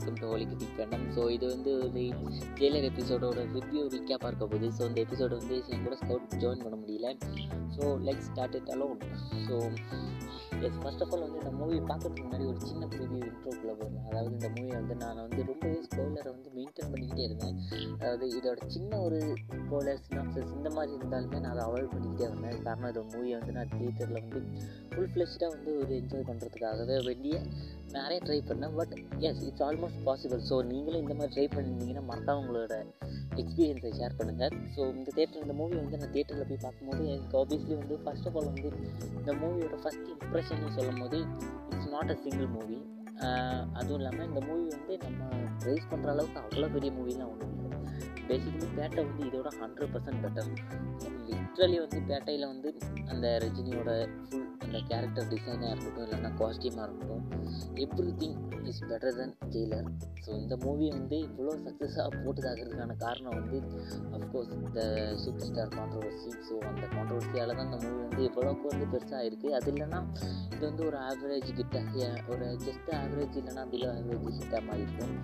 Welcome to holy கிபிக் fandom so இது வந்து ஒரு ட்ரெய்லர் எபிசோடோட ரிவ்யூ ரீக்கேப் பார்க்க போகுது. ஸோ இந்த எபிசோடு வந்து என் கூட ஸ்கவுட் ஜாயின் பண்ண முடியல. So let start it alone so yes first of all வந்து இந்த மூவி பார்க்கறதுக்கு முன்னாடி ஒரு சின்ன ப்ரிவியூ இன்ட்ரோக்குள்ளே போகிறேன் அதாவது இந்த மூவியை வந்து நான் வந்து ரொம்பவே ஸ்கோலரை வந்து மெயின்டைன் பண்ணிக்கிட்டே இருந்தேன். அதாவது இதோட சின்ன ஒரு ஸ்போயிலர் சினாப்சஸ் இந்த மாதிரி இருந்தாலுமே நான் அதை அவாய்ட் பண்ணிக்கிட்டே இருந்தேன் காரணம் இந்த மூவியை வந்து நான் தியேட்டரில் வந்து ஃபுல் ஃப்ளெஷ்டாக வந்து ஒரு என்ஜாய் பண்ணுறதுக்காகவே வேண்டிய நிறைய ட்ரை பண்ணேன். But yes it's almost possible so நீங்களும் இந்த மாதிரி ட்ரை பண்ணியிருந்தீங்கன்னா மறக்காம உங்களோட எக்ஸ்பீரியன்ஸை ஷேர் பண்ணுங்கள் ஸோ இந்த தேட்டர் இந்த மூவி வந்து நான் தேட்டரில் போய் பார்க்கும்போது எனக்கு ஆப்வியஸ்லி வந்து ஃபர்ஸ்ட் ஆஃப் ஆல் வந்து இந்த மூவியோட ஃபஸ்ட் இம்ப்ரெஷன் சொல்லும் போது it's not a single movie அதுவும் இல்லாமல் இந்த மூவி வந்து நம்ம ரைஸ் பண்ணுற அளவுக்கு அவ்வளோ பெரிய மூவிலாம் ஒன்றும் இல்லை. பேசிக்கலி பேட்டை வந்து இதோட ஹண்ட்ரட் பர்சன்ட் பெட்டர் லிட்ரலி வந்து பேட்டையில் வந்து அந்த ரஜினியோட ஃபுல் இல்லை கேரக்டர் டிசைனாக இருக்கட்டும் இல்லைன்னா காஸ்டியூமாக இருக்கட்டும் every thing is better than Jailer so இந்த மூவி வந்து இவ்வளோ சக்ஸஸாக போட்டுதாகிறதுக்கான காரணம் வந்து அஃப்கோர்ஸ் இந்த சூப்பர் ஸ்டார் கான்ட்ரவர்சி ஸோ அந்த கான்ட்ரவர்சியால் தான் இந்த மூவி வந்து இவ்வளோக்கு வந்து பெருசாக இருக்குது அது இல்லைன்னா இது வந்து ஒரு ஆவரேஜ் கிட்ட ஒரு ஜஸ்ட் ஆவரேஜ் இல்லைன்னா பிலோ ஆவரேஜ் ஹிட்டாக மாதிரி இருக்கும்.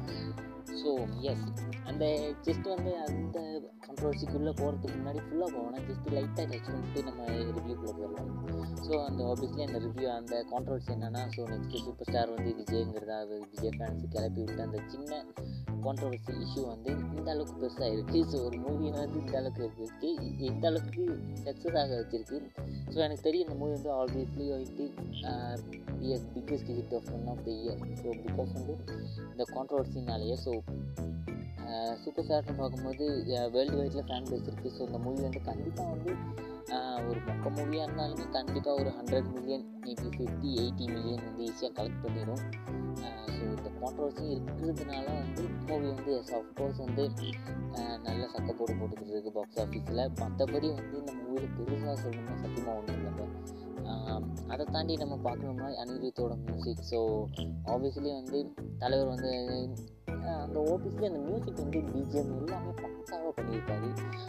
ஸோ எஸ் அந்த ஜஸ்ட் வந்து அந்த கான்ட்ரவர்சிக்குள்ளே போகிறதுக்கு முன்னாடி ஃபுல்லாக போவோம்னா ஜஸ்ட் லைட்டாக டச் பண்ணிட்டு நம்ம ரிவ்யூக்குள்ளே போயிடலாம். ஸோ அந்த ஆப்வியஸ்லி அந்த ரிவ்யூ அந்த கான்ட்ரவர்சி என்னென்னா ஸோ நெக்ஸ்ட்டு சூப்பர் ஸ்டார் வந்து விஜய்ங்கிறதா விஜய் ஃபேன்ஸு கிளப்பி விட்டு அந்த சின்ன கான்ட்ரவர்சி இஷ்யூ வந்து இந்த அளவுக்கு பெருசாக இருக்குது ஸோ ஒரு மூவி வந்து இந்த அளவுக்கு இருக்குது இந்த அளவுக்கு சக்ஸஸ் ஆக வச்சிருக்கு. ஸோ எனக்கு தெரியும் இந்த மூவி வந்து ஆல்வேஸ்லி வந்து be as biggest hit of one of the year so because வந்து இந்த கான்ட்ரவர்சினாலேயே ஸோ சூப்பர் ஸ்டார்னு பார்க்கும்போது வேர்ல்டு வைடில் ஃபேன் பேஸ் இருக்குது ஸோ இந்த மூவி வந்து கண்டிப்பாக வந்து ஒரு மொக்க மூவியாக இருந்தாலுமே கண்டிப்பாக ஒரு hundred million maybe fifty eighty million வந்து ஈஸியாக கலெக்ட் பண்ணிடும் ஸோ இந்த கான்ட்ரவர்சி இருக்கிறதுனால வந்து மூவி வந்து எஸ் அஃப்கோர்ஸ் வந்து நல்ல சக்கப்போடு போட்டுக்கிட்டு இருக்குது பாக்ஸ் ஆஃபீஸில் மற்றபடி வந்து இந்த மூவியில் பெருசாக சொல்லணும்னா சத்தியமாக ஒன்றும் இல்லைங்க அதை தாண்டி நம்ம பார்க்கணும்னா அனிருத்தோட மியூசிக் ஸோ ஆப்வியஸ்லி வந்து தலைவர் வந்து அந்த ஓபிஎஸ்லி அந்த மியூசிக் வந்து பிஜிஎம் எல்லாமே பக்காவாக பண்ணியிருக்காரு.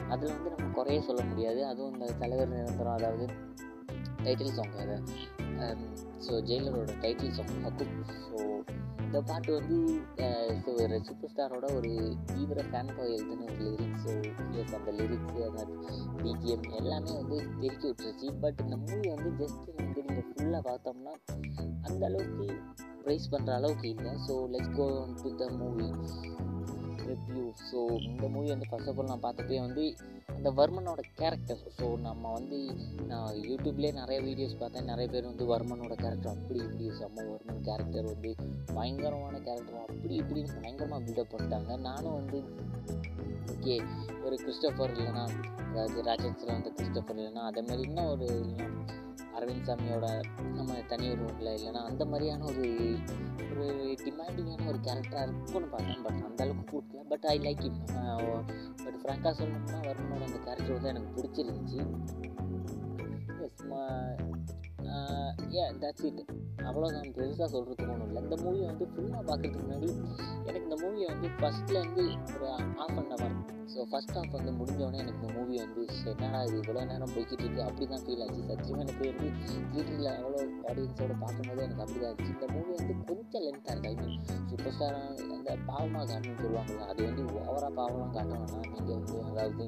அதில் வந்து நம்ம குறைய சொல்ல முடியாது. அதுவும் இந்த தலைவர் நிரந்தரம் அதாவது டைட்டில் சாங் அது ஸோ ஜெயிலரோட டைட்டில் சாங் ஹக்கும் ஸோ இந்த பாட்டு வந்து ஸோ ஒரு சூப்பர் ஸ்டாரோட ஒரு தீவிர ஃபேன் பாய் எழுதுன ஒரு லிரிக்ஸ் ஸோ எஸ் அந்த லிரிக்ஸு அந்த பிஜிஎம் எல்லாமே வந்து தெரிவிக்க விட்டுருச்சு. பட் இந்த மூவி வந்து ஜஸ்ட் வந்து நீங்கள் ஃபுல்லாக பார்த்தோம்னா அந்த அளவுக்கு ப்ரைஸ் பண்ணுற அளவுக்கு இல்லை. So let's go to the movie review so இந்த மூவி வந்து ஃபர்ஸ்ட் ஆஃப் ஆல் நான் பார்த்தப்பே வந்து அந்த வர்மனோட கேரக்டர் ஸோ நம்ம வந்து நான் யூடியூப்லேயே நிறைய வீடியோஸ் பார்த்தேன். நிறைய பேர் வந்து வர்மனோட கேரக்டர் அப்படி இப்படி செம்ம வர்மன் கேரக்டர் வந்து பயங்கரமான கேரக்டர் அப்படி இப்படின்னு பயங்கரமாக பில்டப் பண்ணிட்டாங்க. நானும் வந்து ஓகே ஒரு கிறிஸ்டபர் இல்லைனா அதாவது ராஜன்ஸில் வந்து கிறிஸ்டபர் இல்லைனா அதே மாதிரி இன்னும் ஒரு அரவிந்த் சாமியோட நம்ம தனி உருவத்தில் இல்லைனா அந்த மாதிரியான ஒரு ஒரு டிமாண்டிங்கான ஒரு கேரக்டராக இருக்கும்னு பார்த்தேன் பட் அந்த அளவுக்கு கொடுக்கல. But I like him but ஃப்ராங்காக சொல்லணும்னா வர்மனோட அந்த கேரக்டர் வந்து எனக்கு பிடிச்சிருந்துச்சி. எஸ் ஏன் தட்ஸ் இட் அவ்வளோதான் பெருசாக சொல்கிறதுக்கு ஒன்றும் இல்லை. இந்த மூவியை வந்து ஃபுல்லாக பார்க்குறதுக்கு முன்னாடி எனக்கு இந்த மூவியை வந்து ஃபஸ்ட்லேருந்து ஒரு half and hour so first half வந்து முடிஞ்சோடனே எனக்கு இந்த மூவி வந்து என்னடா இது? இவ்வளோ நேரம் போய்கிட்டு இருக்கு. அப்படி தான் ஃபீல் ஆச்சு. சத்தியமாக எனக்கு வந்து தியேட்டரில் அவ்வளோ ஆடியன்ஸோடு பார்க்கும்போது எனக்கு அப்படி தான் இருந்துச்சு. இந்த மூவி வந்து கொஞ்சம் லென்த்தாக இருக்குது ஐ மீன் சூப்பர் ஸ்டார் அந்த பாவமாக காட்டணும்னு சொல்லுவாங்கல்ல அது வந்து ஓவராக பாவமாக காட்டணும்னா நீங்கள் வந்து அதாவது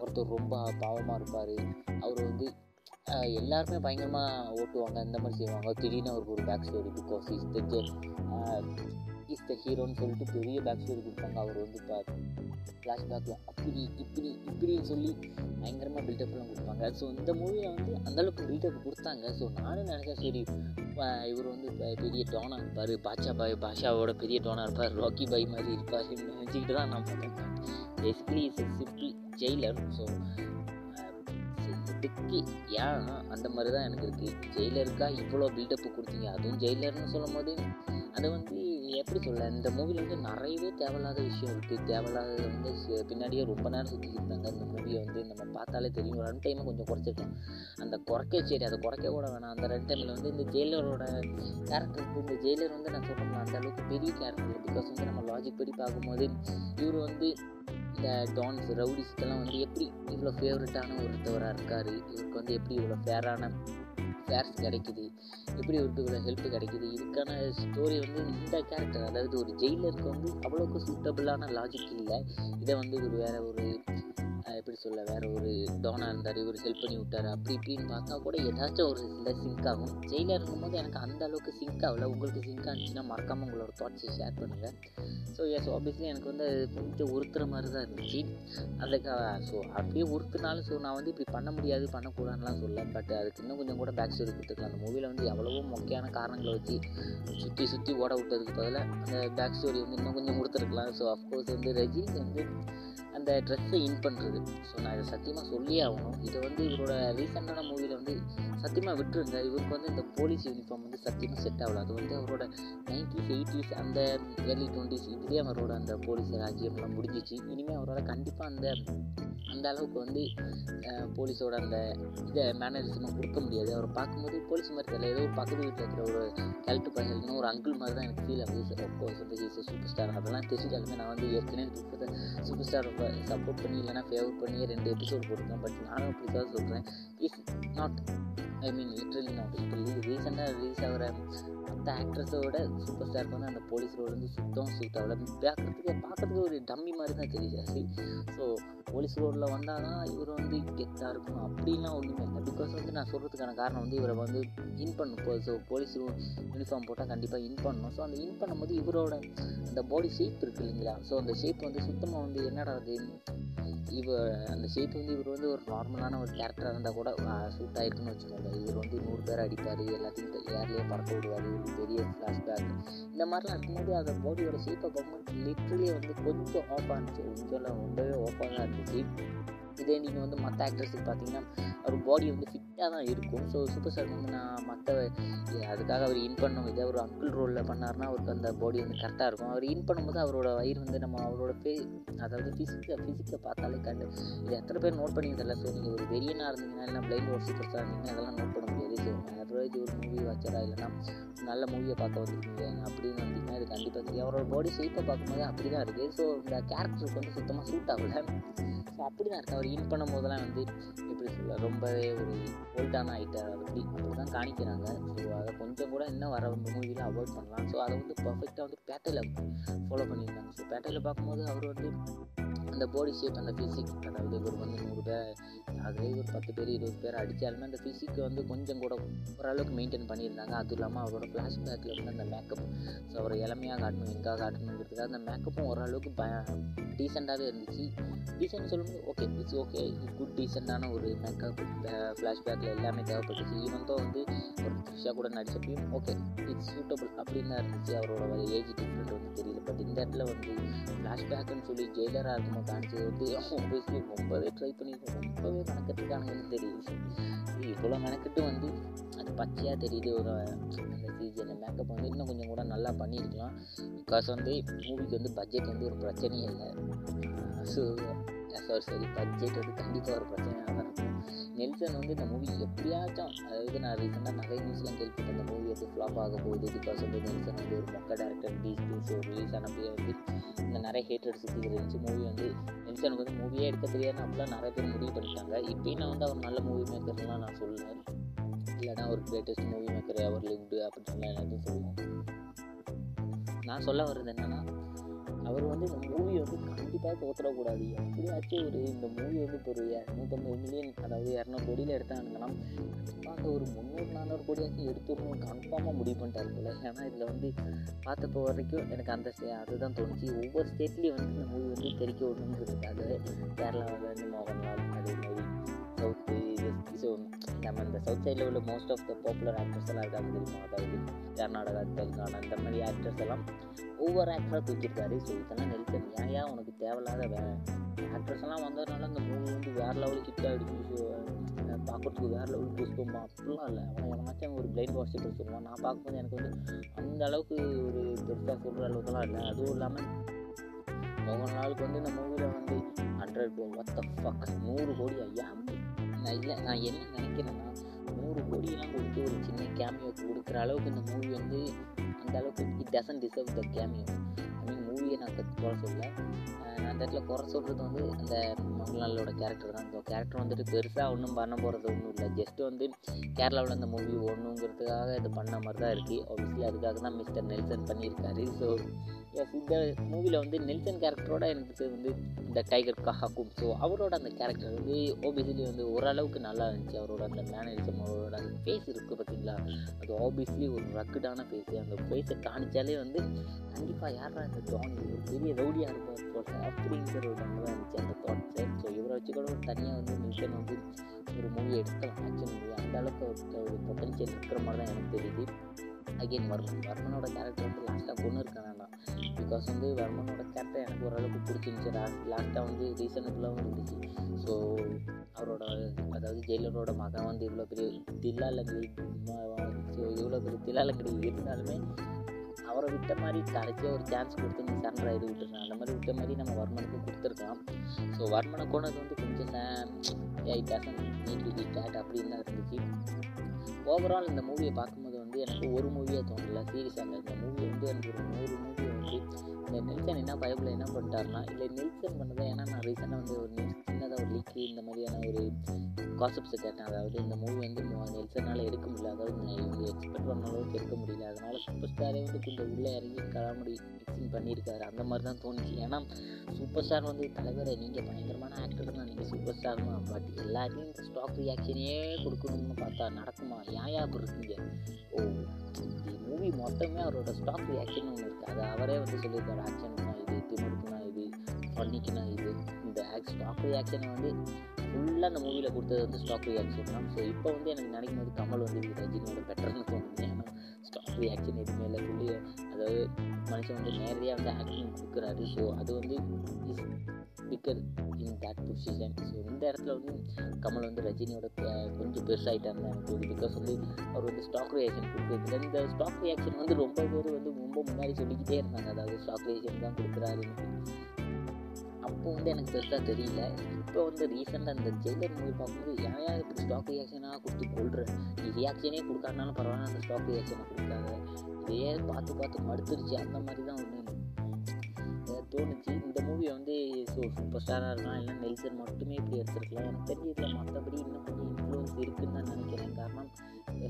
ஒருத்தர் ரொம்ப பாவமாக இருப்பார். அவர் வந்து எல்லாருமே பயங்கரமாக ஓட்டுவாங்க. இந்த மாதிரி செய்வாங்க. திடீர்னு அவருக்கு ஒரு back story because is the is the ஹீரோன்னு சொல்லிட்டு பெரிய பேக் ஸ்டோரி கொடுப்பாங்க. அவர் வந்து இப்போ ஃப்ளாஷ்பேக்கில் அப்படி இப்படி இப்படின்னு சொல்லி பயங்கரமாக பில்டப்லாம் கொடுப்பாங்க. ஸோ இந்த மூவியில் வந்து அந்தளவுக்கு பில்டப் கொடுத்தாங்க. ஸோ நானும் நினச்சேன் சரி இவர் வந்து இப்போ பெரிய டோனாக இருப்பார். பாட்சா பாய் பாஷாவோட பெரிய டோனாக இருப்பார். ராக்கி பாய் மாதிரி இருப்பார் நினச்சிக்கிட்டு தான் நான் பார்த்தேன் basically is simple Jailer so இதுக்கு ஏன் அந்த மாதிரி தான் எனக்கு இருக்குது ஜெயிலருக்கா இவ்வளோ பில்டப்பு கொடுத்தீங்க? அதுவும் ஜெயிலர்னு சொல்லும் போது அதை வந்து எப்படி சொல்ல இந்த மூவியில் வந்து நிறையவே தேவையில்லாத விஷயம் இருக்குது தேவையில்லாத வந்து பின்னாடியே ரொம்ப நேரம் சுற்றிக்கிட்டு இருந்தாங்க. இந்த மூவியை வந்து நம்ம பார்த்தாலே தெரியும். ரன் டைமை கொஞ்சம் குறைச்சிருக்கேன். அந்த குறைக்க சரி அதை குறைக்க கூட வேணாம். அந்த ரன் டைமில் வந்து இந்த ஜெயிலரோட கேரக்டர் இந்த ஜெயிலர் வந்து நான் சொல்லணும் அந்த அளவுக்கு பெரிய கேரக்டர் பிகாஸ் வந்து நம்ம லாஜிக் படி பார்க்கும்போது இவர் வந்து இந்த டான்ஸ் ரவுடிஸ்க்கெல்லாம் வந்து எப்படி இவ்வளோ ஃபேவரட்டான ஒருத்தவராக இருக்கார்? இவருக்கு வந்து எப்படி இவ்வளோ ஃபேரான ஃபேர்ஸ் கிடைக்குது எப்படி ஒரு ஹெல்ப் கிடைக்குது. இதுக்கான ஸ்டோரி வந்து இந்த கேரக்டர் அதாவது ஒரு ஜெயிலருக்கு வந்து அவ்வளோக்கு சூட்டபுளான லாஜிக் இல்லை. இதை வந்து ஒரு வேறு ஒரு அஹ், சொல்ல வேறு ஒரு டோனாக இருந்தார் இவர் ஹெல்ப் பண்ணி விட்டார். அப்படி இப்படின்னு பார்த்தா கூட ஏதாச்சும் ஒரு சில சிங்க் ஆகும். ஜெயிலர் இருக்கும்போது எனக்கு அந்த அளவுக்கு சிங்க் ஆகல. உங்களுக்கு சிங்க் ஆனிச்சுன்னா மறக்காமல் உங்களோட தாட்ஸை ஷேர் பண்ணுங்கள் ஸோ எஸ் ஆப்வியஸ்லி எனக்கு வந்து அது கொஞ்சம் உறுத்துற மாதிரி தான் இருந்துச்சு. அதுக்காக ஸோ அப்படியே உறுத்துனாலும் ஸோ நான் வந்து இப்படி பண்ண முடியாது பண்ணக்கூடாதுலாம் சொல்ல பட் அதுக்கு இன்னும் கொஞ்சம் கூட பேக் ஸ்டோரி கொடுத்துருக்கலாம் அந்த மூவியில் வந்து எவ்வளவோ முக்கியமான காரணங்களை வச்சு சுற்றி சுற்றி ஓட விட்டதுக்கு பதிலாக அந்த பேக் ஸ்டோரி வந்து இன்னும் கொஞ்சம் கொடுத்துருக்கலாம் ஸோ அஃப்கோர்ஸ் வந்து ரஜினி வந்து அந்த ட்ரெஸ்ஸை இன் பண்ணுறது ஸோ நான் இதை சத்தியமாக சொல்லியே ஆகணும். இதை வந்து இவரோட ரீசெண்டான மூவியில் வந்து சத்தியமாக விட்டுருங்க. இவருக்கு வந்து இந்த போலீஸ் யூனிஃபார்ம் வந்து சத்தியமாக செட் ஆகல. அது வந்து அவரோட நைன்டிஸ் எயிட்டிஸ் அந்த ஏர்லி டுவெண்ட்டிஸ் இதுலேயே அவரோட அந்த போலீஸ் ராஜ்யம்லாம் முடிஞ்சிச்சு. இனிமேல் அவரால் கண்டிப்பாக அந்த அந்த அளவுக்கு வந்து போலீஸோட அந்த இதை மேனேஜர்ஸ்லாம் கொடுக்க முடியாது. அவரை பார்க்கும்போது போலீஸ் மாதிரி தெரியல. ஏதோ ஒரு பக்கத்து வீட்டில் இருக்கிற ஒரு கேரக்டர் பையன் இன்னும் ஒரு அங்கிள் மாதிரி தான் எனக்கு ஃபீல் ஆகுது. சார் ஒப்போ சூப்பர் ஸ்டார் அதெல்லாம் தெரிஞ்சாலுமே நான் வந்து ஏற்கனவே சூப்பர் ஸ்டார் பண்ணி சப்போர்ட் பண்ணி இல்லைனா ஃபேவர் பண்ணி ரெண்டு எபிசோட் போட்டிருக்கேன். பட் நானும் அப்படி தான் சொல்கிறேன் is not I mean literally not இப்போ ரீசெண்டாக ரிலீஸ் ஆகிற அந்த ஆக்ட்ரஸோட சூப்பர் ஸ்டாருக்கு வந்து அந்த போலீஸ் ரோடு வந்து சுத்தம் சூட் ஆகல பார்க்குறதுக்கு ஒரு டம்மி மாதிரி தான் தெரியுது ஸோ போலீஸ் ரோடில் வந்தால் தான் இவர் வந்து கெத்தாக இருக்கணும் அப்படிலாம் ஒன்றுமே இல்லை. பிகாஸ் வந்து நான் சொல்கிறதுக்கான காரணம் வந்து இவரை வந்து இன் பண்ணும் இப்போ ஸோ போலீஸ் யூனிஃபார்ம் போட்டால் கண்டிப்பாக இன் பண்ணணும். ஸோ அந்த இன் பண்ணும்போது இவரோட அந்த பாடி ஷேப் இருக்குது இல்லைங்களா? ஸோ அந்த ஷேப் வந்து சுத்தமாக வந்து என்னடா அது? இவர் அந்த ஷேப் வந்து இவர் வந்து ஒரு நார்மலான ஒரு கேரக்டராக இருந்தால் கூட சூட் ஆகிருக்குன்னு வச்சுக்கோங்க. இவர் வந்து நூறு பேர் அடிப்பார் எல்லாத்தையும் ஏர்லேயே பறக்க விடுவார் பெரிய ஃப்ளாஷ்பேக் இந்த மாதிரிலாம் இருக்கும்போது அந்த பாடியோட ஷேப்பை பார்க்கும்போது லிட்ரலி வந்து கொஞ்சம் ஆஃபாக இருந்துச்சு. கொஞ்சம் ரொம்பவே ஆஃபாக தான் இருந்துச்சு. இதே நீங்கள் வந்து மற்ற ஆக்ட்ரஸுக்கு பார்த்தீங்கன்னா அவர் பாடி வந்து ஃபிட்டாக தான் இருக்கும். ஸோ சூப்பர் ஸ்டார் வந்து நான் மற்ற அதுக்காக அவர் இன் பண்ணும் இதே ஒரு அங்கிள் ரோலில் பண்ணார்னா அவருக்கு அந்த பாடி வந்து கரெக்டாக இருக்கும். அவர் இன் பண்ணும்போது அவரோட வயிறு வந்து நம்ம அவரோட பே அதாவது ஃபிசிக்கை ஃபிசிக்கை பார்த்தாலே கண்டு இது எத்தனை பேர் நோட் பண்ணிக்கிறதில்ல ஸோ நீங்கள் ஒரு வெறியனாக இருந்தீங்கன்னா இல்லை பிளைண்ட் ஒரு சூப்பர் ஸ்டார் இருந்தீங்கன்னா அதெல்லாம் நோட் பண்ண முடியாது. ஸோ ஆவரேஜ் ஒரு மூவி வாட்சரா இல்லைன்னா நல்ல மூவியை பார்க்க வந்திருக்கீங்க அப்படின்னு வந்தீங்கன்னா இது கண்டிப்பாக தெரியும் அவரோட பாடி ஷேப்பை பார்க்கும்போது அப்படி தான் இருக்குது ஸோ இந்த கேரக்டருக்கு வந்து சுத்தமாக சூட் ஆகல. ஸோ அப்படி தான் இருக்குது அவர் இன் பண்ணும் போதெல்லாம் வந்து எப்படி சொல்ல ரொம்பவே ஒரு ஓல்டான ஆகிட்டார் அப்படி அப்படி தான் காணிக்கிறாங்க ஸோ அதை கொஞ்சம் கூட இன்னும் வர மூவியில் அவாய்ட் பண்ணலாம். ஸோ அதை வந்து பர்ஃபெக்டாக வந்து பேட்டையில் ஃபாலோ பண்ணியிருந்தாங்க ஸோ பேட்டையில் பார்க்கும்போது அவர் வந்து அந்த பாடி ஷேப் அந்த ஃபிசிக் அதாவது இவர் வந்து நூறு பேர் அதுவே ஒரு பத்து பேர் இருபது பேர் அடித்தாலுமே அந்த ஃபிசிக்கை வந்து கொஞ்சம் கூட ஓரளவுக்கு மெயின்டைன் பண்ணியிருந்தாங்க. அதுவும் இல்லாமல் அவரோட ஃப்ளாஷ்பேக்கில் வந்து அந்த மேக்கப் ஸோ அவரை இளமையாக காட்டணும் எங்காக காட்டணுங்கிறதுக்காக அந்த மேக்கப்பும் ஓரளவுக்கு ப டீசெண்டாகவே இருந்துச்சு. டீசென்ட் சொல்லும்போது ஓகே இட்ஸ் ஓகே குட் டீசெண்டான ஒரு மேக்கப் ஃப்ளாஷ்பேக்கில் எல்லாமே தேவைப்பட்டுச்சு. ஈவன் தான் வந்து ஒரு த்ரிஷா கூட நடிச்சப்பையும் ஓகே இட்ஸ் சூட்டபுள் அப்படின்னு தான் இருந்துச்சு. அவரோட ஏஜ் டிஃப்ரெண்ட் வந்து தெரியல. பட் இந்த இடத்துல வந்து ஃப்ளாஷ்பேக்குன்னு சொல்லி ஜெயிலராக இருக்கும்போது காமிச்சது வந்து ஆப்வியஸ்லி ரொம்பவே ட்ரை பண்ணி ரொம்பவே மெனக்கட்டுருக்கானுங்கன்னு தெரியுது இவ்வளோ மெனக்கட்டு வந்து அது பச்சையாக தெரியுது ஒரு அந்த சிஜி அந்த மேக்கப் வந்து இன்னும் கொஞ்சம் கூட நல்லா பண்ணியிருக்கலாம் பிகாஸ் வந்து மூவிக்கு வந்து பட்ஜெட் வந்து ஒரு பிரச்சனையே இல்லை ஸோ சாரி சாரி பட்ஜெட் வந்து கண்டிப்பாக ஒரு பிரச்சனையாக தான் இருக்கும். நெல்சன் வந்து இந்த மூவி எப்படியாச்சும் அதாவது நான் ரீசெண்டாக நிறைய நியூஸ்லாம் கேள்விப்பட்டேன் இந்த மூவி வந்து ஃப்ளாப் ஆக போகுது பிகாஸ் வந்து நெல்சன் வந்து ஒரு மொக்க டேரக்டர் பீஸ் பீஸ் ரிலீஸ் ஆனப்பே வந்து இந்த நிறைய ஹேட்டட் சுற்றி இருந்துச்சு. மூவி வந்து நெல்சனுக்கு வந்து மூவியே எடுக்க தெரியாது. அப்படிலாம் நிறைய பேர் முடிவு பண்ணிட்டாங்க. இப்போயும் நான் வந்து அவர் நல்ல மூவி மேக்கர்லாம் நான் சொல்லுவேன். இல்லைனா ஒரு கிரேட்டஸ்ட் மூவி மேக்கர் அவர் லிவ்டு அப்படின்னு எல்லாத்தையும் சொல்லுவோம் நான் சொல்ல வர்றது என்னென்னா அவர் வந்து இந்த மூவி வந்து கண்டிப்பாக தோற்றக்கூடாது எப்படியாச்சும் ஒரு இந்த மூவி வந்து இப்போ ஒரு இரநூத்தம்பது மில்லியன் அதாவது இரநூறு கோடியில் எடுத்தாங்கன்னா கண்டிப்பாக ஒரு முந்நூறு நானூறு கோடியாச்சும் எடுத்துடணும் கன்ஃபார்மாக முடிவு பண்ணிட்டாரு போல. ஏன்னா இதில் வந்து பார்த்தப்போ வரைக்கும் எனக்கு அந்த ஸ்டே அதுதான் தோணுச்சு. ஒவ்வொரு ஸ்டேட்லேயும் வந்து இந்த மூவி வந்து தெரிக்க விடணுங்கிறதுக்காக இந்த சவுத் சைடில் உள்ள most of the popular actors எல்லாம் இருக்காங்க தெரியுமா? அதாவது கர்நாடகா தெலுங்கானா இந்த மாதிரி ஆக்டர்ஸ் எல்லாம் ஒவ்வொரு ஆக்டராக தூக்கியிருக்காரு ஸோ இதெல்லாம் நெல்சன் ஏன் ஏன் உனக்கு தேவையில்லாத வேலை ஆக்டர்ஸ் எல்லாம் வந்ததுனால அந்த மூவி வந்து வேறு லெவலுக்கு ஹிட் ஆகிடுச்சு ஸோ பார்க்குறதுக்கு வேறு லெவல் புஷ்பமா அப்படிலாம் இல்லை. அவன் எவனாச்சும் ஒரு பிளைண்ட் வாஷிப் சொல்லுவான். நான் பார்க்கும்போது எனக்கு வந்து அந்த அளவுக்கு ஒரு பெருசாக சொல்கிற அளவுக்குலாம் இல்லை. அதுவும் இல்லாமல் ஒவ்வொரு நாளுக்கு வந்து இந்த மூவியில் வந்து ஹண்ட்ரட் ஒத்த ஃபக் நூறு கோடி ஐயா நான் இல்லை நான் என்ன நினைக்கிறேன்னா நூறு கோடியெல்லாம் கொடுத்து ஒரு சின்ன கேமியோ கொடுக்குற அளவுக்கு இந்த மூவி வந்து அந்த அளவுக்கு it doesn't deserve the cameo I mean மூவியை நான் குறை சொல்ல நான் அந்த இடத்துல குறை சொல்கிறது வந்து அந்த மோகன்லாலோட கேரக்டர் தான். இந்த கேரக்டர் வந்துட்டு பெருசாக ஒன்றும் பண்ண போகிறது ஒன்றும் இல்லை. ஜஸ்ட் வந்து கேரளாவில் அந்த மூவி ஓடணுங்கிறதுக்காக இது பண்ண மாதிரி தான் இருக்குது ஆப்வியஸ்லி அதுக்காக தான் மிஸ்டர் நெல்சன் பண்ணியிருக்காரு. ஸோ எஸ் இந்த மூவியில் வந்து நெல்சன் கேரக்டரோட எனக்கு வந்து இந்த டைகர் கஹாக்கும் ஸோ அவரோட அந்த கேரக்டர் வந்து ஆப்வியஸ்லி வந்து ஓரளவுக்கு நல்லா இருந்துச்சு. அவரோட அந்த மேனரிசம் அவரோட அந்த ஃபேஸ் இருக்குது பார்த்தீங்களா அது ஆப்வியஸ்லி ஒரு ரக்குடான ஃபேஸ் அந்த ஃபேஸை காணிச்சாலே வந்து கண்டிப்பாக யாரா இந்த ஜானி ஒரு பெரிய ரவுடியாக இருப்பார் போல அப்படிங்கிற ஒரு நம்ம தான் இருந்துச்சு அந்த தாட்ஸு ஸோ இவரை வச்சு கூட ஒரு தனியாக வந்து மிஷன் வந்து ஒரு மூவி எடுக்கலாம் ஆக்ஷன் மூவி அந்த அளவுக்கு ஒரு பொட்டன்ஷியல் இருக்கிற மாதிரி தான் எனக்கு தெரியுது. அகெயின் வர்மன் வர்மனோட கேரக்டர் வந்து லாஸ்ட்டாக கொண்டு இருக்கேன் நான் பிகாஸ் வந்து வர்மனோட கேரக்டர் எனக்கு ஓரளவுக்கு பிடிச்சிருந்துச்சு. லாஸ்ட்டாக வந்து ரீசனபுளாகவும் இருந்துச்சு. ஸோ அவரோட அதாவது ஜெயிலரோட மகன் வந்து இவ்வளோ பெரிய தில்லாலங்கடி ஸோ இவ்வளோ பெரிய தில்லாலங்கடி இருந்தாலுமே அவரை விட்ட மாதிரி கடைசியாக ஒரு சான்ஸ் கொடுத்து நீ சரண்டர் ஆகிட்டு விட்டுருக்கான் அந்த மாதிரி விட்ட மாதிரி நம்ம வர்மனுக்கு கொடுத்துருக்கலாம். ஸோ வர்மனை கொண்டது வந்து கொஞ்சம் it doesn't need to be cut அப்படின்னு தான் இருந்துச்சு. ஓவரால் இந்த மூவியை பார்க்கும்போது வந்து எனக்கு ஒரு மூவியாக தோணல. சீரியஸாக இந்த மூவி வந்து எனக்கு ஒரு நூறு மூவி வந்து இந்த நெல்சன் என்ன பயப்பில் என்ன பண்ணிட்டாருனா இல்லை நெல்சன் பண்ணதான் ஏன்னா நான் ரீசெண்டாக வந்து ஒரு நியூஸ் சின்னதாக ஒரு லீக்கு இந்த மாதிரியான ஒரு காசப்ஸை கேட்டேன். அதாவது இந்த மூவி வந்து நெல்சனால் எடுக்க முடியல. அதாவது இவங்க எக்ஸ்பெக்ட் பண்ண அளவுக்கு எடுக்க முடியல. அதனால் சூப்பர் ஸ்டாரே வந்து கொஞ்சம் உள்ளே இறங்கி கலாமடி மிக்சிங் பண்ணியிருக்காரு. அந்த மாதிரி தான் தோணுச்சு. ஏன்னா சூப்பர் ஸ்டார் வந்து தலைவரை நீங்கள் பயங்கரமான ஆக்டர் தான். நீங்கள் சூப்பர் ஸ்டார் தான் பட் எல்லாத்தையும் ஸ்டாக் ரியாக்ஷனே கொடுக்கணும்னு பார்த்தா நடக்குமா? ஏன் அப்படி இருக்கீங்க? ஓ மூவி மொத்தமே அவரோட ஸ்டாக் ரியாக்ஷன் ஒன்று இருக்குது அது அவரே வந்து சொல்லியிருக்காரு. ஆக்ஷன் இது திமுருக்குனா இது. பண்ணிக்கணும் இது இந்த ஸ்டாக் ரியாக்ஷனை வந்து ஃபுல்லாக அந்த மூவியில் கொடுத்தது வந்து ஸ்டாக் ரியாக்ஷன் தான். ஸோ இப்போ வந்து எனக்கு நினைக்கும் போது கமல் வந்து ரஜினியோட பெட்டர்னு தோணுது. ஏன்னா ஸ்டாக் ரியாக்ஷன் எதுவுமே இல்லை. சொல்லி அதாவது மனுஷன் வந்து நேரடியாக வந்து ஆக்டிங் கொடுக்குறாரு. ஸோ அது வந்து is bigger in that position so இந்த இடத்துல வந்து கமல் வந்து ரஜினியோட கொஞ்சம் பெருசாகிட்டாங்க எனக்கு தோணுது. பிகாஸ் வந்து அவர் வந்து ஸ்டாக் ரியாக்ஷன் கொடுக்குறதுல இந்த ஸ்டாக் ரியாக்ஷன் வந்து ரொம்ப பேர் வந்து ரொம்ப முன்னாடி சொல்லிக்கிட்டே இருந்தாங்க. அதாவது ஸ்டாக் ரியாக்ஷன் தான் கொடுக்குறாருன்னு. அப்போ வந்து எனக்கு பெருசாக தெரியல. இப்போ வந்து ரீசெண்டாக அந்த ஜெயிலர் மூவி பார்க்கும்போது ஏன் ஏன் இப்படி ஸ்டாக் ரியாக்ஷனாக கொடுத்து கொள்கிற நீ ரியாக்ஷனே கொடுக்காதனாலும் பரவாயில்ல அந்த ஸ்டாக் ரியாக்ஷனை கொடுக்காத. இதே பார்த்து பார்த்து மடுத்துருச்சு அந்த மாதிரி தான் ஒன்று தோணுச்சு. இந்த மூவியை வந்து ஸோ சூப்பர் ஸ்டாராக இருக்கலாம். இல்லை நெல்சன் மட்டுமே இப்படி எடுத்துருக்கலாம். எனக்கு தெரிஞ்சு மற்றபடி இன்னும் கொஞ்சம் இன்ஃப்ளூயன்ஸ் இருக்குன்னு தான் நினைக்கிறேன். காரணம்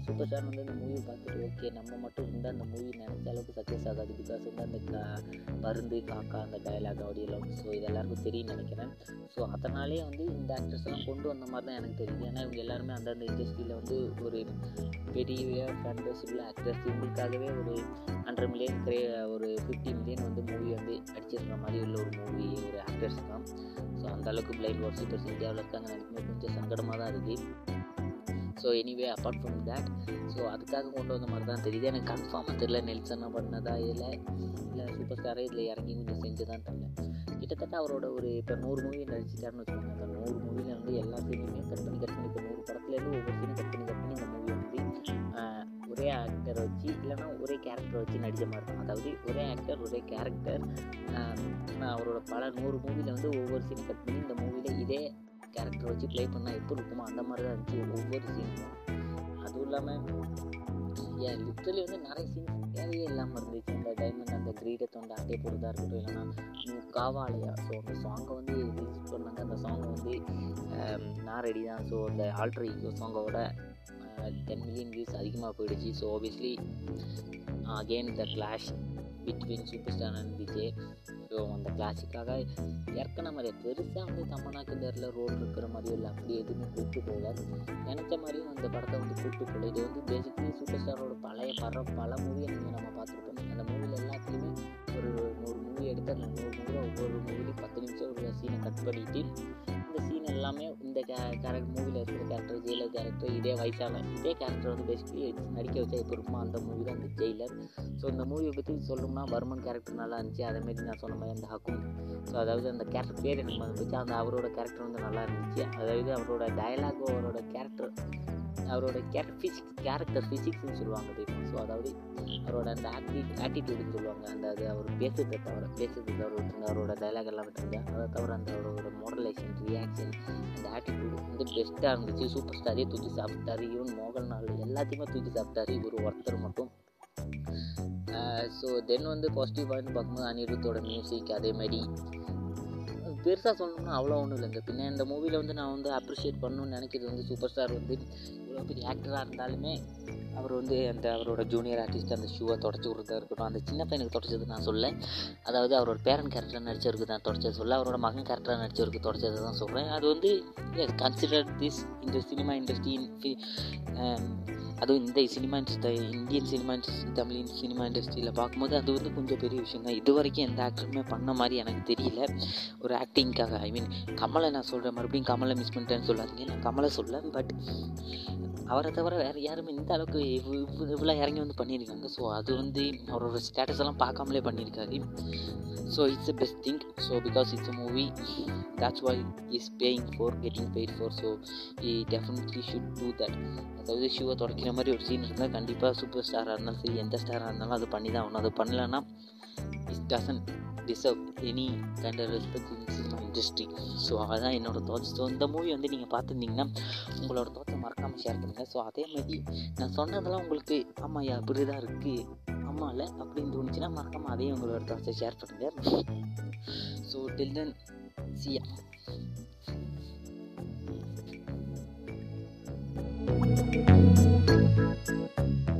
சூப்பர் ஸ்டார் வந்து இந்த மூவி பார்த்துட்டு ஓகே நம்ம மட்டும் இருந்தால் அந்த மூவி நினச்ச அளவுக்கு சக்ஸஸ் ஆகாது பிகாஸ் வந்து அந்த கா மருந்து காக்கா அந்த டயலாக் ஆடியெல்லாம் ஸோ இது எல்லாருக்கும் தெரியும் நினைக்கிறேன். ஸோ அதனாலே வந்து இந்த ஆக்டர்ஸ் எல்லாம் கொண்டு வந்த மாதிரி தான் எனக்கு தெரியுது. ஏன்னா இவங்க எல்லாருமே அந்தந்த இண்டஸ்ட்ரியில் வந்து ஒரு பெரிய ஃபேன் பேஸ் உள்ள ஆக்டர்ஸ் இவங்களுக்காகவே ஒரு ஹண்ட்ரட் மில்லியன் கிரே ஒரு ஃபிஃப்டி மில்லியன் வந்து மூவி வந்து அடிச்சிருக்கிற மாதிரி உள்ள ஒரு மூவி ஒரு ஆக்டர்ஸ் தான். ஸோ அந்தளவுக்கு பிளைண்ட் வாட்ஸ் சூப்பர்ஸ் இந்தியாவில் இருக்காங்க நினைக்கும் கொஞ்சம் சங்கடமாக தான் இருக்குது so anyway apart from that so அதுக்காக கொண்டு வந்த மாதிரி தான் தெரியுது. எனக்கு கன்ஃபார்மாக தெரியல நெல்சனாக பண்ணதா இல்லை இல்லை சூப்பர் ஸ்டாரே இதில் இறங்கி கொஞ்சம் செஞ்சு தான் தெரியல. கிட்டத்தட்ட அவரோட ஒரு இப்போ நூறு மூவி நடிச்சிட்டாருன்னு வச்சுக்கோங்க. அந்த நூறு மூவியில் வந்து எல்லா சீனுமே கட் பண்ணி கட் பண்ணி இப்போ நூறு படத்துலேருந்து ஒவ்வொரு சீனும் கட் பண்ணி கட் பண்ணி இந்த மூவி வந்து ஒரே ஆக்டரை வச்சு இல்லைனா ஒரே கேரக்டரை வச்சு நடித்த மாதிரி தான் அதாவது ஒரே ஆக்டர் ஒரே கேரக்டர் அவரோட பல நூறு மூவியில் வந்து ஒவ்வொரு சீனும் கட் பண்ணி இந்த மூவியில் இதே கேரக்டர் வச்சு ப்ளே பண்ணால் எப்படி இருக்குமோ அந்த மாதிரி தான் இருந்துச்சு ஒவ்வொரு சீனும் அதுவும் இல்லாமல் ஏன் லிட்ரலி வந்து நிறைய சீன்ஸ் தேவையே இல்லாமல் இருந்துச்சு. அந்த டைமண்ட் அந்த கிரீடை தொண்டை அட்டை போடுறதா இருக்கட்டும். இல்லைன்னா காவாலையா? ஸோ அந்த சாங்கை வந்து ரிலீஸ் பண்ணாங்க. அந்த சாங்கை வந்து நான் ரெடி தான். ஸோ அந்த ஆல்ட்ரு ஈகோ சாங்கோட டென் மில்லியன் வியூஸ் அதிகமாக போயிடுச்சு. So obviously again the clash between super star and Vijay. So அந்த கிளாஸிக்காக ஏற்கனவே மாதிரி பெருசாக வந்து தமன்னா கிண்டரில் ரோல் இருக்கிற மாதிரியும் இல்லை. அப்படி எதுவுமே கூப்பிட்டு போகல. நினச்ச மாதிரியும் அந்த படத்தை வந்து கூப்பிட்டு போகல. இது வந்து பேசிக்கலி சூப்பர் ஸ்டாரோட பழைய பட பல மூவியை நீங்கள் நம்ம பார்த்துருப்போம். அந்த மூவியில் எல்லாத்துலேயுமே ஒரு நூறு மூவி எடுத்து அந்த மூவியில் ஒவ்வொரு மூவிலையும் பத்து நிமிஷம் ஒரு சீனை கட் பண்ணிவிட்டு இந்த சீன் எல்லாமே இந்த கே கேரக்டர் மூவியில் இருக்கிற கேரக்டர் ஜெயிலர் கேரக்டர் இதே வயசான இதே கேரக்டர் வந்து பேசிக்கலி நடிக்க வச்சா இப்போ இருக்குமா அந்த மூவி தான் இந்த ஜெயிலர் ஸோ இந்த மூவியை பற்றி சொல்லணும்னா வர்மன் கேரக்டர் நல்லா இருந்துச்சு. அதேமாரி நான் சொன்ன மாதிரி அந்த ஹக்கும் ஸோ அதாவது அந்த கேரக்டர் பேர் எனக்கு வந்துச்சு அந்த அவரோட கேரக்டர் வந்து நல்லா இருந்துச்சு. அதாவது அவரோட டயலாக் அவரோட கேரக்டர் அவரோட கேரக்டர் ஃபிசிக்ஸ் கேரக்டர் ஃபிசிக்ஸ்னு சொல்லுவாங்க தெரியுமா? ஸோ அதாவது அவரோட அந்த ஆக்டி ஆட்டிடியூடுன்னு சொல்லுவாங்க. அந்த அது அவர் பேசுகிறத தவிர. பேசுறதை அவர் அவரோட டைலாக் எல்லாம் விட்டுருங்க அதை தவிர அந்த அவரோட மாடலேஷன் ரியாக்ஷன் அந்த ஆட்டிடியூட் வந்து பெஸ்ட்டாக இருந்துச்சு. சூப்பர் ஸ்டாரே தூக்கி சாப்பிட்டாரு. ஈவன் மோகன்லால் எல்லாத்தையுமே தூக்கி சாப்பிட்டாரு. இவர் ஒருத்தர் மட்டும். ஸோ தென் வந்து பாசிட்டிவ் பாயிண்ட் பார்க்கும்போது அனிருத்தோட மியூசிக் அதேமாரி பெருசாக சொல்லணும்னா அவ்வளோ ஒன்றும் இல்லைங்க. பின்ன இந்த மூவியில் வந்து நான் வந்து அப்ரிஷியேட் பண்ணணும்னு நினைக்கிறது வந்து சூப்பர் ஸ்டார் வந்து இவ்வளோ பெரிய ஆக்டராக இருந்தாலுமே அவர் வந்து அந்த அவரோட ஜூனியர் ஆர்டிஸ்ட் அந்த ஷூவை தொடச்சி விட்றதா இருக்கட்டும் அந்த சின்ன பையனுக்கு தொடச்சது நான் சொல்ல அதாவது அவரோட பேரன் கேரக்டர் நடிச்சவருக்கு தான் தொடச்சது சொல்ல அவரோட மகன் கேரக்டராக நடிச்சவருக்கு தொடச்சது தான் சொல்கிறேன் அது வந்து கன்சிடர் திஸ் இந்த சினிமா இண்டஸ்ட்ரி அதுவும் இந்த cinema industry Indian cinema industry Tamil cinema இண்டஸ்ட்ரியில் பார்க்கும்போது அது வந்து கொஞ்சம் பெரிய விஷயம் தான் இது வரைக்கும் எந்த ஆக்டருமே பண்ண மாதிரி எனக்கு தெரியல. ஒரு ஆக்டிங்க்காக ஐ மீன் கமலை நான் சொல்கிறேன் மறுபடியும் கமலை மிஸ் பண்ணிட்டேன்னு சொல்லாதீங்க. நான் கமலை சொல்ல பட் அவரை தவிர வேறு யாருமே இந்த அளவுக்கு இவ்வளோ இறங்கி வந்து பண்ணியிருக்காங்க. ஸோ அது வந்து அவரோட ஸ்டேட்டஸ் எல்லாம் பார்க்காமலே பண்ணியிருக்காரு. So it's a best thing so because it's a movie that's why is paying for getting paid for so I definitely should do that அதாவது ஷூவை அப்படிங்கிற மாதிரி ஒரு சீன் இருந்தால் கண்டிப்பாக சூப்பர் ஸ்டாராக இருந்தாலும் சரி எந்த ஸ்டாராக இருந்தாலும் அது பண்ணி தான் ஆகணும். அது பண்ணலன்னா it doesn't deserve any kind of respect in industry so அதான் என்னோடய தாட்ஸ் ஸோ இந்த மூவி வந்து நீங்கள் பார்த்துருந்தீங்கன்னா உங்களோட தாட்ஸை மறக்காமல் ஷேர் பண்ணுங்கள் ஸோ அதே மாதிரி நான் சொன்னதெல்லாம் உங்களுக்கு ஆமாம் யா அப்படி தான் இருக்குது ஆமாம் இல்லை அப்படின்னு தோணுச்சுன்னா மறக்காமல் அதையும் உங்களோட தாட்ஸை ஷேர் பண்ணுங்கள் so till then see ya thank you Thank you.